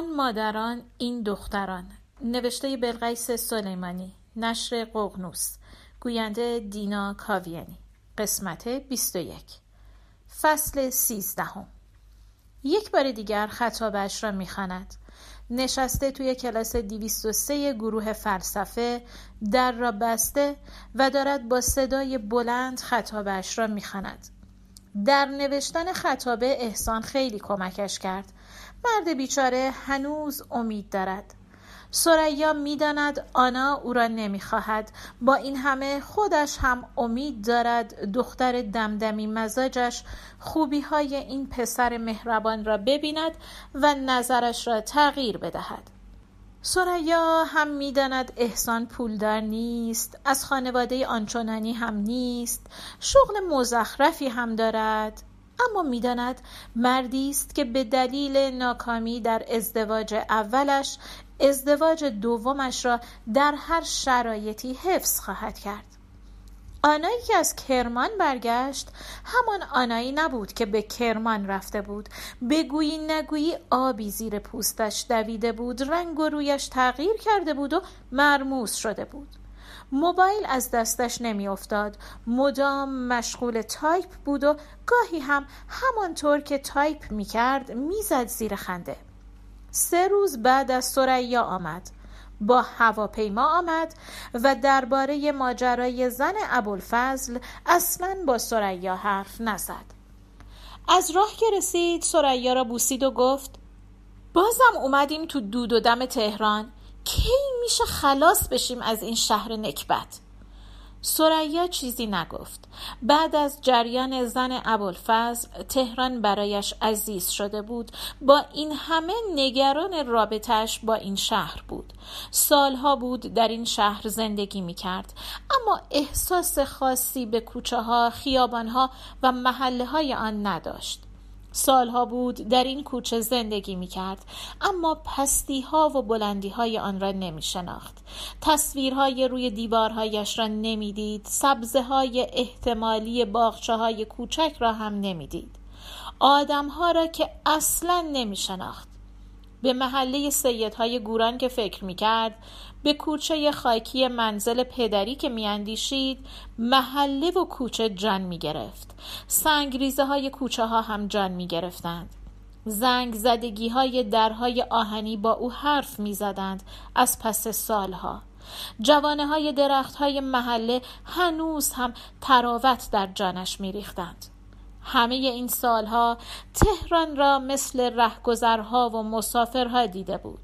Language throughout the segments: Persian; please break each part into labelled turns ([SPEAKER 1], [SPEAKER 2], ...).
[SPEAKER 1] آن مادران این دختران. نوشته بلقیس سلیمانی نشر قغنوس. گوینده دینا کاویانی. قسمت 21 فصل سیزدهم. یک بار دیگر خطابش را می‌خواند. نشسته توی کلاس 203 گروه فلسفه در را بسته و دارد با صدای بلند خطابش را می‌خواند. در نوشتن خطابه احسان خیلی کمکش کرد. مرد بیچاره هنوز امید دارد. سریا می‌داند آنا او را نمی‌خواهد. با این همه خودش هم امید دارد دختر دمدمی مزاجش خوبی های این پسر مهربان را ببیند و نظرش را تغییر بدهد. سریا هم می‌داند احسان پولدار نیست از خانواده آنچنانی هم نیست شغل مزخرفی هم دارد. اما می‌داند مردی است که به دلیل ناکامی در ازدواج اولش ازدواج دومش را در هر شرایطی حفظ خواهد کرد. آنایی که از کرمان برگشت همان آنایی نبود که به کرمان رفته بود. بگویی نگویی آبی زیر پوستش دویده بود رنگ و رویش تغییر کرده بود و مرموز شده بود. موبایل از دستش نمیافتاد. مدام مشغول تایپ بود و گاهی هم همانطور که تایپ می‌کرد می‌زد زیر خنده. سه روز بعد از ثریا آمد. با هواپیما آمد و درباره ماجرای زن ابوالفضل اصلا با ثریا حرف نزد. از راه که رسید ثریا را بوسید و گفت بازم اومدیم تو دود و دم تهران. کی میشه خلاص بشیم از این شهر نکبت؟ سریا چیزی نگفت. بعد از جریان زن ابوالفضل تهران برایش عزیز شده بود. با این همه نگران رابطهش با این شهر بود. سالها بود در این شهر زندگی می کرد اما احساس خاصی به کوچه ها خیابان ها و محله های آن نداشت. سالها بود در این کوچه زندگی می کرد اما پستی ها و بلندی های آن را نمی شناخت تصویرهای روی دیوارهایش را نمی‌دید سبزه های احتمالی باغچه های کوچک را هم نمی‌دید. آدم ها را که اصلا نمی شناخت به محله سیدهای گوران که فکر می کرد به کوچه خاکی منزل پدری که میاندیشید محله و کوچه جان می گرفت سنگریزه های کوچه ها هم جان می گرفتند زنگ زدگی های درهای آهنی با او حرف می زدند از پس سالها. جوانه های درخت های محله هنوز هم تراوت در جانش می ریختند. همه این سالها تهران را مثل رهگذرها و مسافرها دیده بود.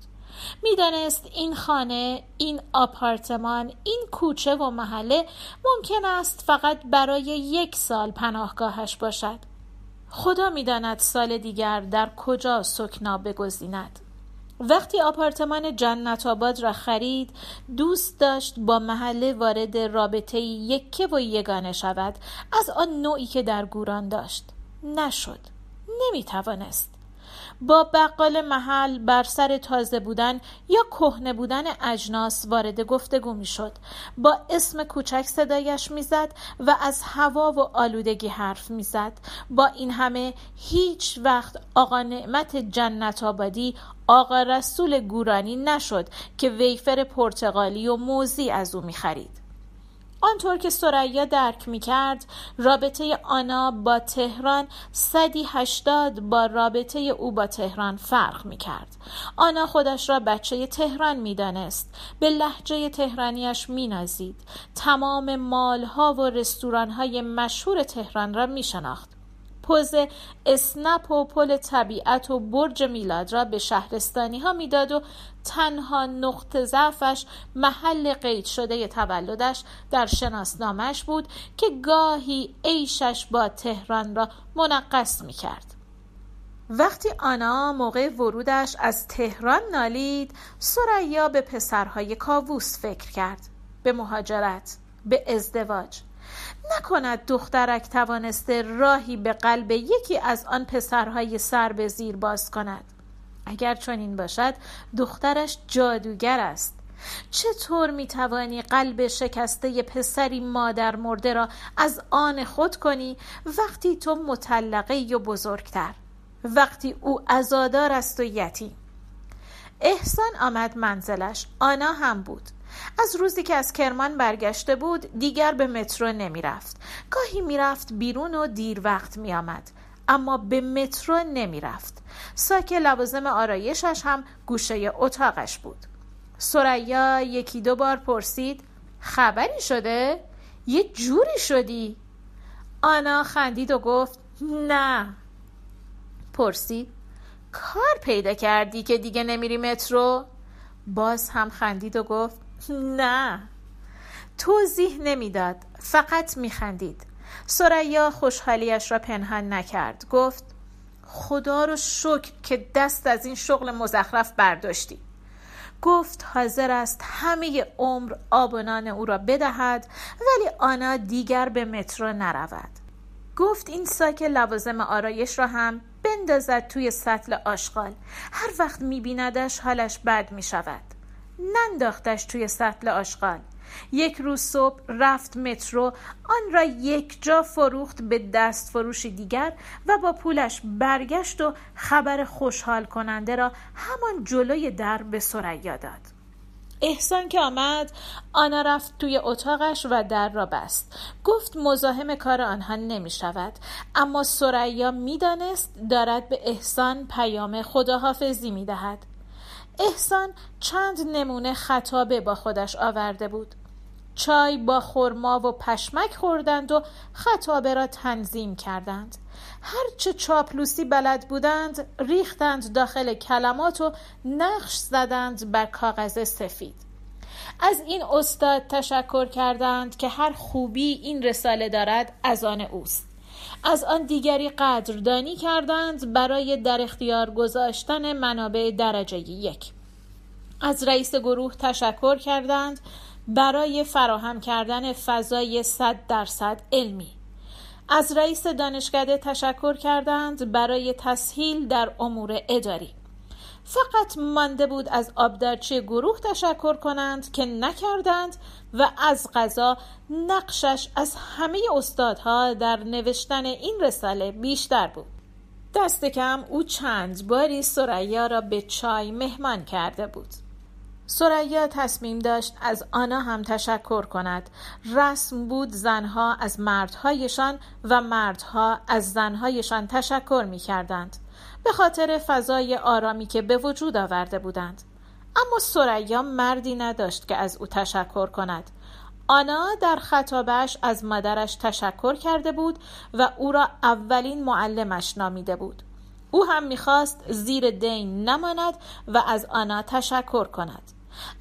[SPEAKER 1] می‌دانست این خانه این آپارتمان این کوچه و محله ممکن است فقط برای یک سال پناهگاهش باشد. خدا می‌داند سال دیگر در کجا سکنا بگزیند. وقتی آپارتمان جنت آباد را خرید دوست داشت با محله وارد رابطه یکه و یگانه شود. از آن نوعی که در گوران داشت. نشد. نمی توانست با بقال محل بر سر تازه بودن یا کهنه بودن اجناس وارد گفتگو می‌شد. با اسم کوچک صدایش می‌زد و از هوا و آلودگی حرف می‌زد. با این همه هیچ وقت آقا نعمت جنت آبادی آقا رسول گورانی نشد که ویفر پرتغالی و موزی از او می‌خرید. آنطور که سریا درک می کرد رابطه آنا با تهران صدی هشتاد با رابطه او با تهران فرق می کرد. آنا خودش را بچه تهران می دانست. به لحجه تهرانیش می نازید. تمام مالها و رستورانهای مشهور تهران را می شناخت. پوز اسنپ و پل طبیعت و برج میلاد را به شهرستانی ها می‌داد و تنها نقطه ضعفش محل قید شده تولدش در شناسنامش بود که گاهی عیشش با تهران را منقص می کرد. وقتی آنا موقع ورودش از تهران نالید سریا به پسرهای کاووس فکر کرد به مهاجرت به ازدواج نکند دخترک توانسته راهی به قلب یکی از آن پسرهای سر به زیر باز کند. اگر چنین باشد دخترش جادوگر است. چطور می توانی قلب شکسته پسری مادر مرده را از آن خود کنی وقتی تو مطلقه و بزرگتر؟ وقتی او ازادار است و یتیم. احسان آمد منزلش. آنا هم بود. از روزی که از کرمان برگشته بود دیگر به مترو نمی رفت گاهی می رفت بیرون و دیر وقت می آمد اما به مترو نمی رفت ساک لوازم آرایشش هم گوشه اتاقش بود سریا یکی دو بار پرسید خبری شده؟ یه جوری شدی؟ آنا خندید و گفت نه پرسید کار پیدا کردی که دیگه نمیری مترو؟ باز هم خندید و گفت نه. توضیح نمی‌داد. فقط میخندید. سریا خوشحالیش را پنهان نکرد. گفت خدا رو شکر که دست از این شغل مزخرف برداشتی. گفت حاضر است همه عمر آبنان او را بدهد ولی آنا دیگر به مترو نرود. گفت این ساک لوازم آرایش را هم بندازد توی سطل آشغال. هر وقت میبیندش حالش بد می‌شود. ننداختش توی سطل آشغال. یک روز صبح رفت مترو آن را یک جا فروخت به دست فروشی دیگر و با پولش برگشت و خبر خوشحال کننده را همان جلوی در به سریا داد. احسان که آمد آنا رفت توی اتاقش و در را بست. گفت مزاحم کار آنها نمی شود اما سریا می دانست دارد به احسان پیام خداحافظی می دهد. احسان چند نمونه خطابه با خودش آورده بود. چای با خرما و پشمک خوردند و خطابه را تنظیم کردند. هرچه چاپلوسی بلد بودند ریختند داخل کلمات و نقش زدند بر کاغذ سفید. از این استاد تشکر کردند که هر خوبی این رساله دارد از آن اوست. از آن دیگری قدردانی کردند برای در اختیار گذاشتن منابع درجه یک. از رئیس گروه تشکر کردند برای فراهم کردن فضای صد درصد علمی. از رئیس دانشکده تشکر کردند برای تسهیل در امور اداری. فقط مانده بود از آبدارچی گروه تشکر کنند که نکردند و از غذا نقشش از همه استادها در نوشتن این رساله بیشتر بود. دست کم او چند باری سریا را به چای مهمان کرده بود. سریا تصمیم داشت از آنا هم تشکر کند. رسم بود زنها از مردهایشان و مردها از زنهایشان تشکر می کردند به خاطر فضای آرامی که به وجود آورده بودند. اما سریا مردی نداشت که از او تشکر کند. آنا در خطابش از مادرش تشکر کرده بود و او را اولین معلمش نامیده بود. او هم می‌خواست زیر دین نماند و از آنا تشکر کند.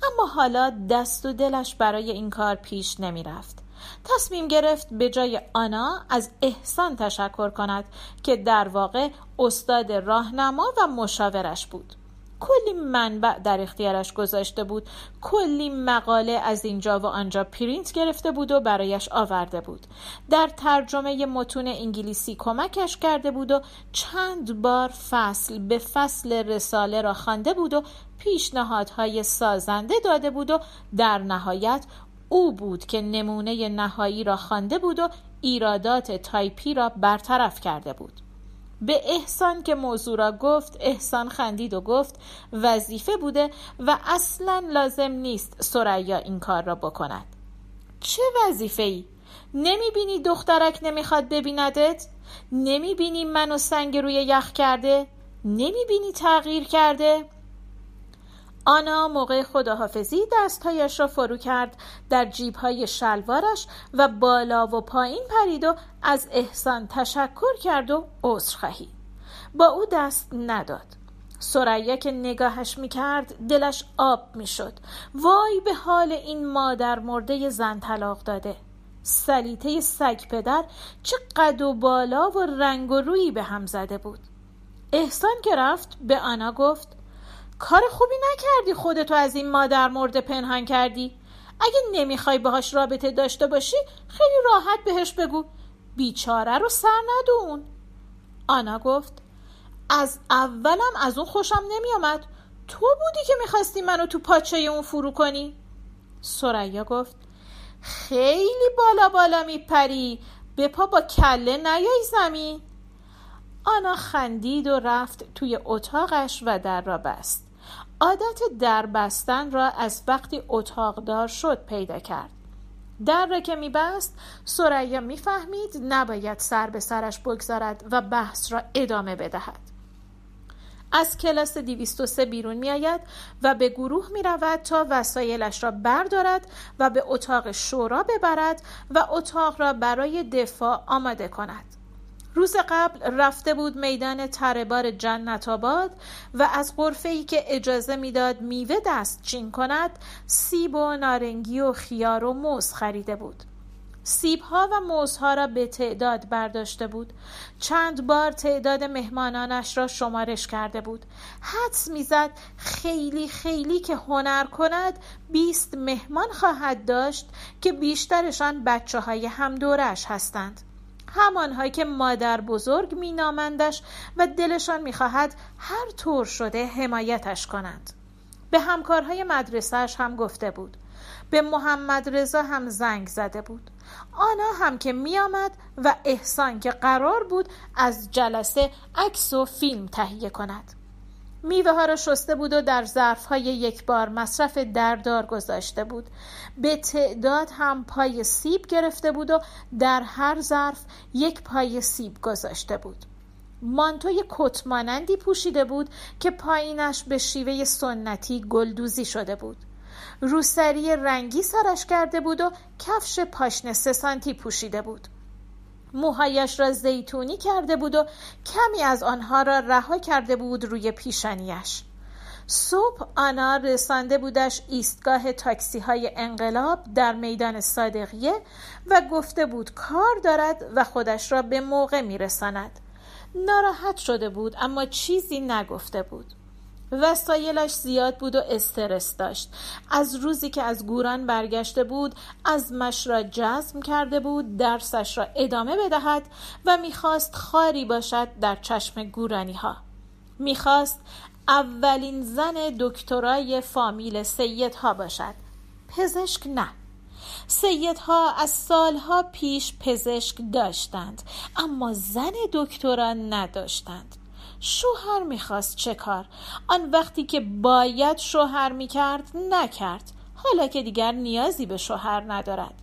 [SPEAKER 1] اما حالا دست و دلش برای این کار پیش نمی رفت. تصمیم گرفت به جای آنا از احسان تشکر کند که در واقع استاد راهنما و مشاورش بود. کلی منبع در اختیارش گذاشته بود. کلی مقاله از اینجا و آنجا پرینت گرفته بود و برایش آورده بود. در ترجمه متون انگلیسی کمکش کرده بود و چند بار فصل به فصل رساله را خوانده بود و پیشنهادهای سازنده داده بود و در نهایت او بود که نمونه نهایی را خوانده بود و ایرادات تایپی را برطرف کرده بود به احسان که موضوع را گفت احسان خندید و گفت وظیفه بوده و اصلا لازم نیست ثریا این کار را بکند چه وظیفه ای؟ نمی بینی دخترک نمی‌خواد ببیندت؟ نمی بینی منو سنگ روی یخ کرده؟ نمی بینی تغییر کرده؟ آنا موقع خداحافظی دستهایش را فرو کرد در جیبهای شلوارش و بالا و پایین پرید و از احسان تشکر کرد و عذرخواهی با او دست نداد. سریا که نگاهش می‌کرد دلش آب می‌شد. وای به حال این مادر مرده زن طلاق داده. سلیته سگ پدر چه قد و بالا و رنگ و رویی به هم زده بود. احسان که رفت به آنا گفت کار خوبی نکردی خودتو از این مادر مرده پنهان کردی. اگه نمی‌خوای باهاش رابطه داشته باشی خیلی راحت بهش بگو. بیچاره رو سر ندون. آنا گفت از اولم از اون خوشم نمیامد. تو بودی که می‌خواستی منو تو پاچه اون فرو کنی. سریا گفت خیلی بالا بالا میپری. به پا با کله نیای زمین. آنا خندید و رفت توی اتاقش و در را بست. عادت دربستن را از وقتی اتاقدار شد پیدا کرد در را که میبست سریا می‌فهمید نباید سر به سرش بگذارد و بحث را ادامه بدهد از کلاس 203 بیرون می آید و به گروه می رود تا وسایلش را بردارد و به اتاق شورا ببرد و اتاق را برای دفاع آماده کند. روز قبل رفته بود میدان تربار جنت آباد و از قرفه ای که اجازه می‌داد میوه دست چین کند سیب و نارنگی و خیار و موز خریده بود. سیب ها و موز ها را به تعداد برداشته بود. چند بار تعداد مهمانانش را شمارش کرده بود. حدس می‌زد خیلی خیلی که هنر کند بیست مهمان خواهد داشت که بیشترشان بچه های هم دورش هستند. همانهایی که مادر بزرگ مینامندش و دلشان می‌خواهد هر طور شده حمایتش کنند. به همکارهای مدرسهش هم گفته بود. به محمد رضا هم زنگ زده بود. آنا هم که می آمد و احسان که قرار بود از جلسه عکس و فیلم تهیه کند. میوه ها را شسته بود و در ظرف های یک بار مصرف دردار گذاشته بود. به تعداد هم پای سیب گرفته بود و در هر ظرف یک پای سیب گذاشته بود. مانتوی کتمانندی پوشیده بود که پایینش به شیوه سنتی گلدوزی شده بود. روسری رنگی سرش کرده بود و کفش پاشنه سه سانتی پوشیده بود. موهایش را زیتونی کرده بود و کمی از آنها را رها کرده بود روی پیشانیش. صبح آنا رسانده بودش ایستگاه تاکسی های انقلاب در میدان صادقیه و گفته بود کار دارد و خودش را به موقع میرساند. ناراحت شده بود اما چیزی نگفته بود. وسایلش زیاد بود و استرس داشت. از روزی که از گوران برگشته بود از مش را جزم کرده بود درسش را ادامه بدهد و می‌خواست خاری باشد در چشم گورانی ها می‌خواست اولین زن دکترای فامیل سیدها باشد. پزشک نه. سیدها از سالها پیش پزشک داشتند اما زن دکترا نداشتند. شوهر می‌خواست چه کار؟ آن وقتی که باید شوهر می‌کرد نکرد. حالا که دیگر نیازی به شوهر ندارد.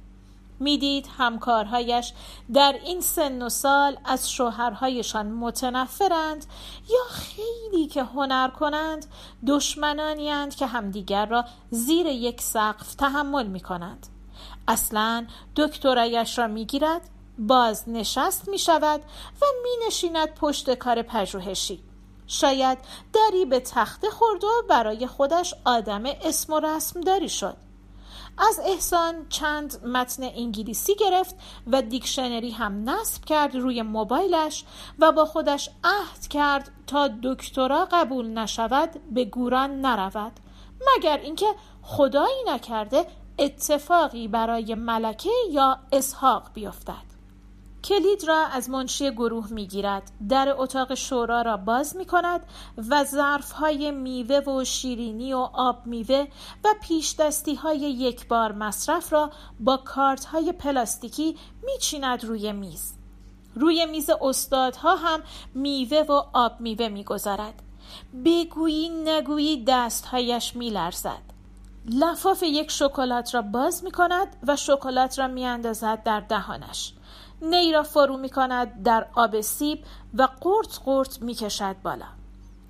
[SPEAKER 1] می‌دید همکارهایش در این سن و سال از شوهرهایشان متنفرند یا خیلی که هنر کنند دشمنانیند که همدیگر را زیر یک سقف تحمل می کنند اصلا دکترایش را می‌گیرد باز نشست می شود و می نشیند پشت کار پژوهشی. شاید دری به تخته خورد و برای خودش آدم اسم و رسم داری شد. از احسان چند متن انگلیسی گرفت و دیکشنری هم نصب کرد روی موبایلش و با خودش عهد کرد تا دکترا قبول نشود به گوران نرود. مگر اینکه خدایی نکرده اتفاقی برای ملکه یا اسحاق بیفتد. کلید را از منشی گروه می گیرد در اتاق شورا را باز می کند و ظرف های میوه و شیرینی و آب میوه و پیش دستی های یک بار مصرف را با کارت های پلاستیکی می چیند روی میز. روی میز استادها هم میوه و آب میوه می گذارد بگویی نگویی دستهایش می لرزد لفاف یک شکلات را باز می کند و شکلات را می اندازد در دهانش. نی را فرو می کند در آب سیب و قرط قرط می کشد بالا.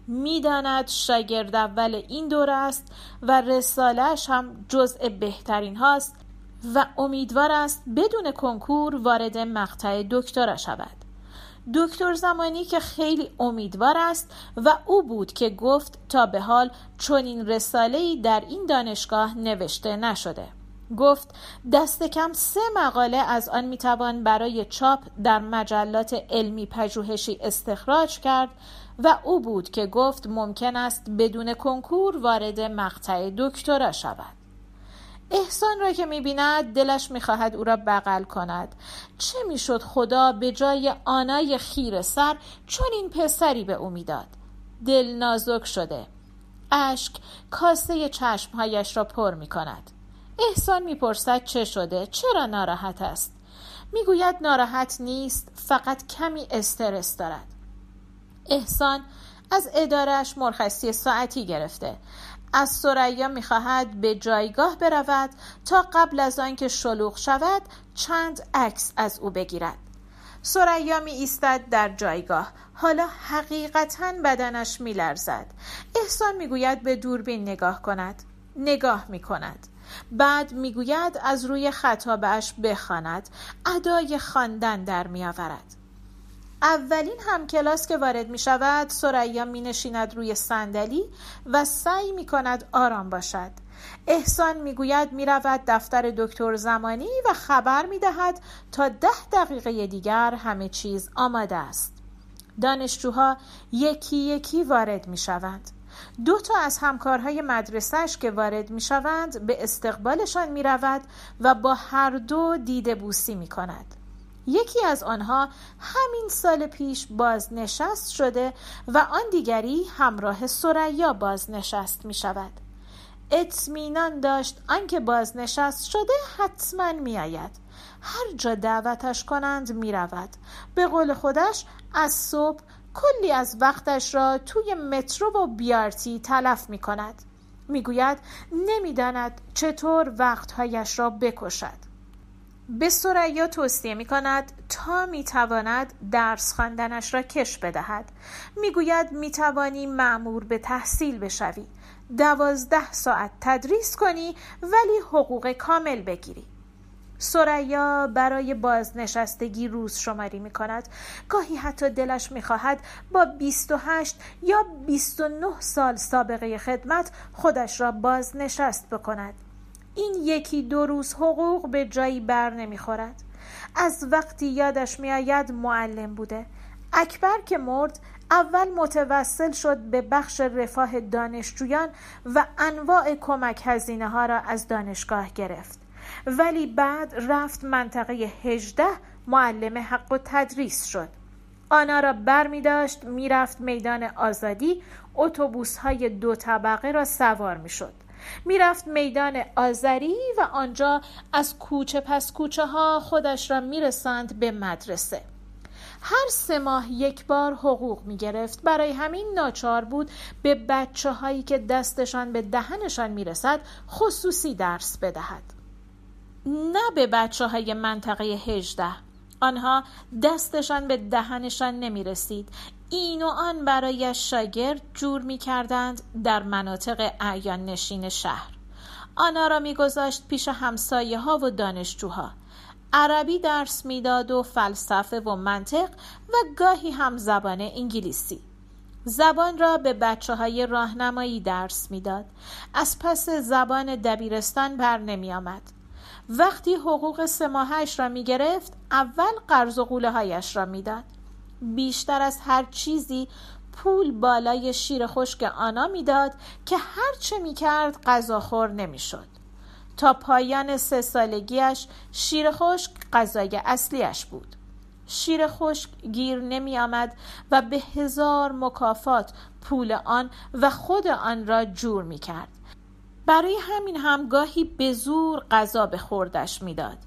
[SPEAKER 1] می‌داند شاگرد اول این دوره است و رسالهش هم جزء بهترین هاست و امیدوار است بدون کنکور وارد مقطع دکترا شود. دکتر زمانی که خیلی امیدوار است و او بود که گفت تا به حال چنین رساله‌ای در این دانشگاه نوشته نشده. گفت دست کم سه مقاله از آن می‌توان برای چاپ در مجلات علمی پژوهشی استخراج کرد و او بود که گفت ممکن است بدون کنکور وارد مقطع دکترا شود. احسان را که می‌بیند دلش می‌خواهد او را بغل کند. چه می‌شد خدا به جای آنای خیر سر چون این پسری به او می‌داد؟ دل نازک شده. اشک کاسه چشمهایش را پر می کند احسان می‌پرسد چه شده؟ چرا ناراحت است؟ می‌گوید ناراحت نیست فقط کمی استرس دارد. احسان از ادارش مرخصی ساعتی گرفته. از سریا می‌خواهد به جایگاه برود تا قبل از آنکه شلوغ شود چند عکس از او بگیرد. سریا می ایستد در جایگاه. حالا حقیقتا بدنش می لرزد احسان می گوید به دوربین نگاه کند. نگاه می کند بعد می‌گوید از روی خطابش بخواند ادای خواندن در میآورد. اولین هم کلاس که وارد می شود سریا می نشیند روی صندلی و سعی می کند آرام باشد. احسان می‌گوید می‌رود دفتر دکتر زمانی و خبر می‌دهد تا ده دقیقه دیگر همه چیز آماده است. دانشجوها یکی یکی وارد می شوند دو تا از همکارهای مدرسهش که وارد می شوند به استقبالشان می رود و با هر دو دیده بوسی می کند یکی از آنها همین سال پیش بازنشست شده و آن دیگری همراه سریا بازنشست می شود اطمینان داشت آنکه بازنشست شده حتما میآید. هر جا دعوتش کنند می‌رود. به قول خودش از صبح کلی از وقتش را توی مترو و بیارتی تلف می کند می‌گوید نمی‌داند چطور وقتهایش را بکشد. به سریا توصیه می کند تا می تواند درس خواندنش را کش بدهد. می‌گوید می توانی معمور به تحصیل بشوی. دوازده ساعت تدریس کنی ولی حقوق کامل بگیری. سریا برای بازنشستگی روز شماری می کند گاهی حتی دلش می خواهد با 28 یا 29 سال سابقه خدمت خودش را بازنشست بکند. این یکی دو روز حقوق به جایی بر نمی خورد از وقتی یادش می آید معلم بوده. اکبر که مرد اول متوسل شد به بخش رفاه دانشجویان و انواع کمک هزینه ها را از دانشگاه گرفت. ولی بعد رفت منطقه هجده معلم حق و تدریس شد. آنها را بر می داشت می رفت میدان آزادی اتوبوس های دو طبقه را سوار می شد. می رفت میدان آذری و آنجا از کوچه پس کوچه ها خودش را می رسند به مدرسه. هر سه ماه یک بار حقوق می گرفت. برای همین ناچار بود به بچه هایی که دستشان به دهنشان می رسد خصوصی درس بدهد. نه به بچه های منطقه هجده. آنها دستشان به دهنشان نمی رسید این و آن برای شاگرد جور می کردند در مناطق اعیان نشین شهر. آنها را میگذاشت پیش همسایه ها و دانشجوها. عربی درس می‌داد و فلسفه و منطق و گاهی هم زبان انگلیسی. زبان را به بچه های راهنمایی درس می‌داد. از پس زبان دبیرستان بر نمی آمد وقتی حقوق سماهش را می گرفت اول قرض و قوله هایش را می‌داد. بیشتر از هر چیزی پول بالای شیر خشک آنا می‌داد که هرچه می کرد غذاخور نمی شد تا پایان سه سالگیش شیر خشک غذای اصلیش بود. شیر خشک گیر نمی آمد و به هزار مکافات پول آن و خود آن را جور می کرد برای همین هم گاهی به زور غذا به خوردش می‌داد.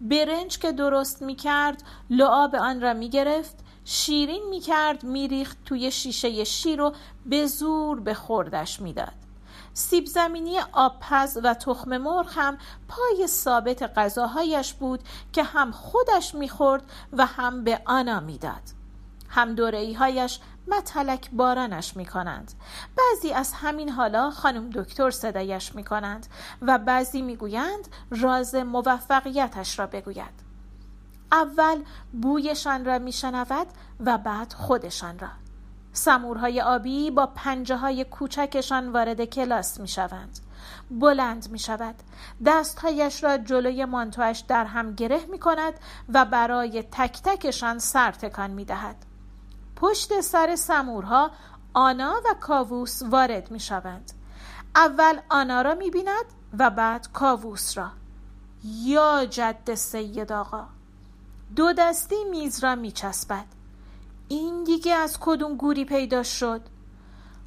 [SPEAKER 1] برنج که درست می کرد لعاب آن را می گرفت شیرین می کرد می ریخت توی شیشه شیر و به زور به خوردش می‌داد. سیب زمینی آبپز و تخم مرغ هم پای ثابت غذاهایش بود که هم خودش می‌خورد و هم به آنا می‌داد. هم دورهی هایش متلک بارانش می کنند. بعضی از همین حالا خانم دکتر صدایش می کنند و بعضی می گویند راز موفقیتش را بگوید. اول بویشان را می شنود و بعد خودشان را. سمورهای آبی با پنجه های کوچکشان وارد کلاس می شوند. بلند می شود. دستهایش را جلوی مانتوش در هم گره می کند و برای تک تکشان سر تکان می دهد. پشت سر سمورها آنا و کاووس وارد می شوند. اول آنا را می بیند و بعد کاووس را. یا جد سید آقا دو دستی میز را می چسبد. این دیگه از کدوم گوری پیدا شد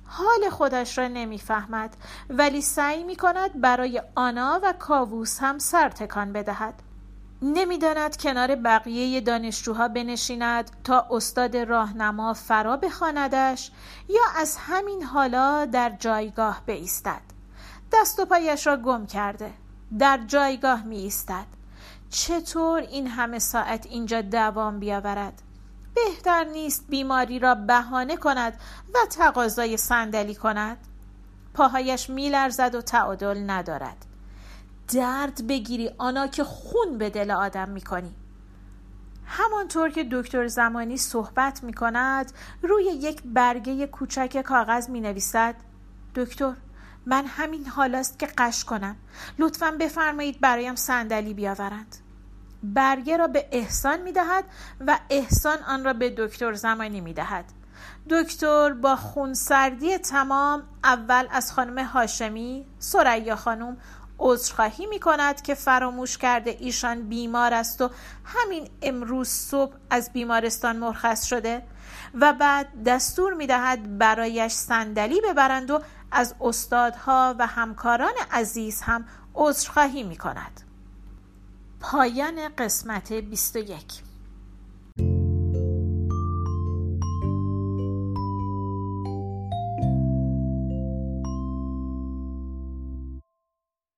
[SPEAKER 1] حال خودش را نمی‌فهمد ولی سعی می کند برای آنا و کاووس هم سر تکان بدهد نمی‌داند کنار بقیه دانشجوها بنشیند تا استاد راهنما فرا بخواندش یا از همین حالا در جایگاه بایستد. دست و پایش را گم کرده در جایگاه می ایستد چطور این همه ساعت اینجا دوام بیاورد؟ بهتر نیست بیماری را بهانه کند و تقاضای صندلی کند. پاهایش میلرزد و تعادل ندارد. درد بگیری آنا که خون به دل آدم می‌کنی. همانطور که دکتر زمانی صحبت می کند روی یک برگه کوچک کاغذ می نویسد دکتر من همین حالاست که قش کنم. لطفا بفرمایید برایم صندلی بیاورند. برگه را به احسان می دهد و احسان آن را به دکتر زمانی می دهد دکتر با خونسردی تمام اول از خانم هاشمی سریا خانم عذرخواهی می کند که فراموش کرده ایشان بیمار است و همین امروز صبح از بیمارستان مرخص شده و بعد دستور می دهد برایش صندلی ببرند و از استادها و همکاران عزیز هم عذرخواهی می کند پایان قسمت 21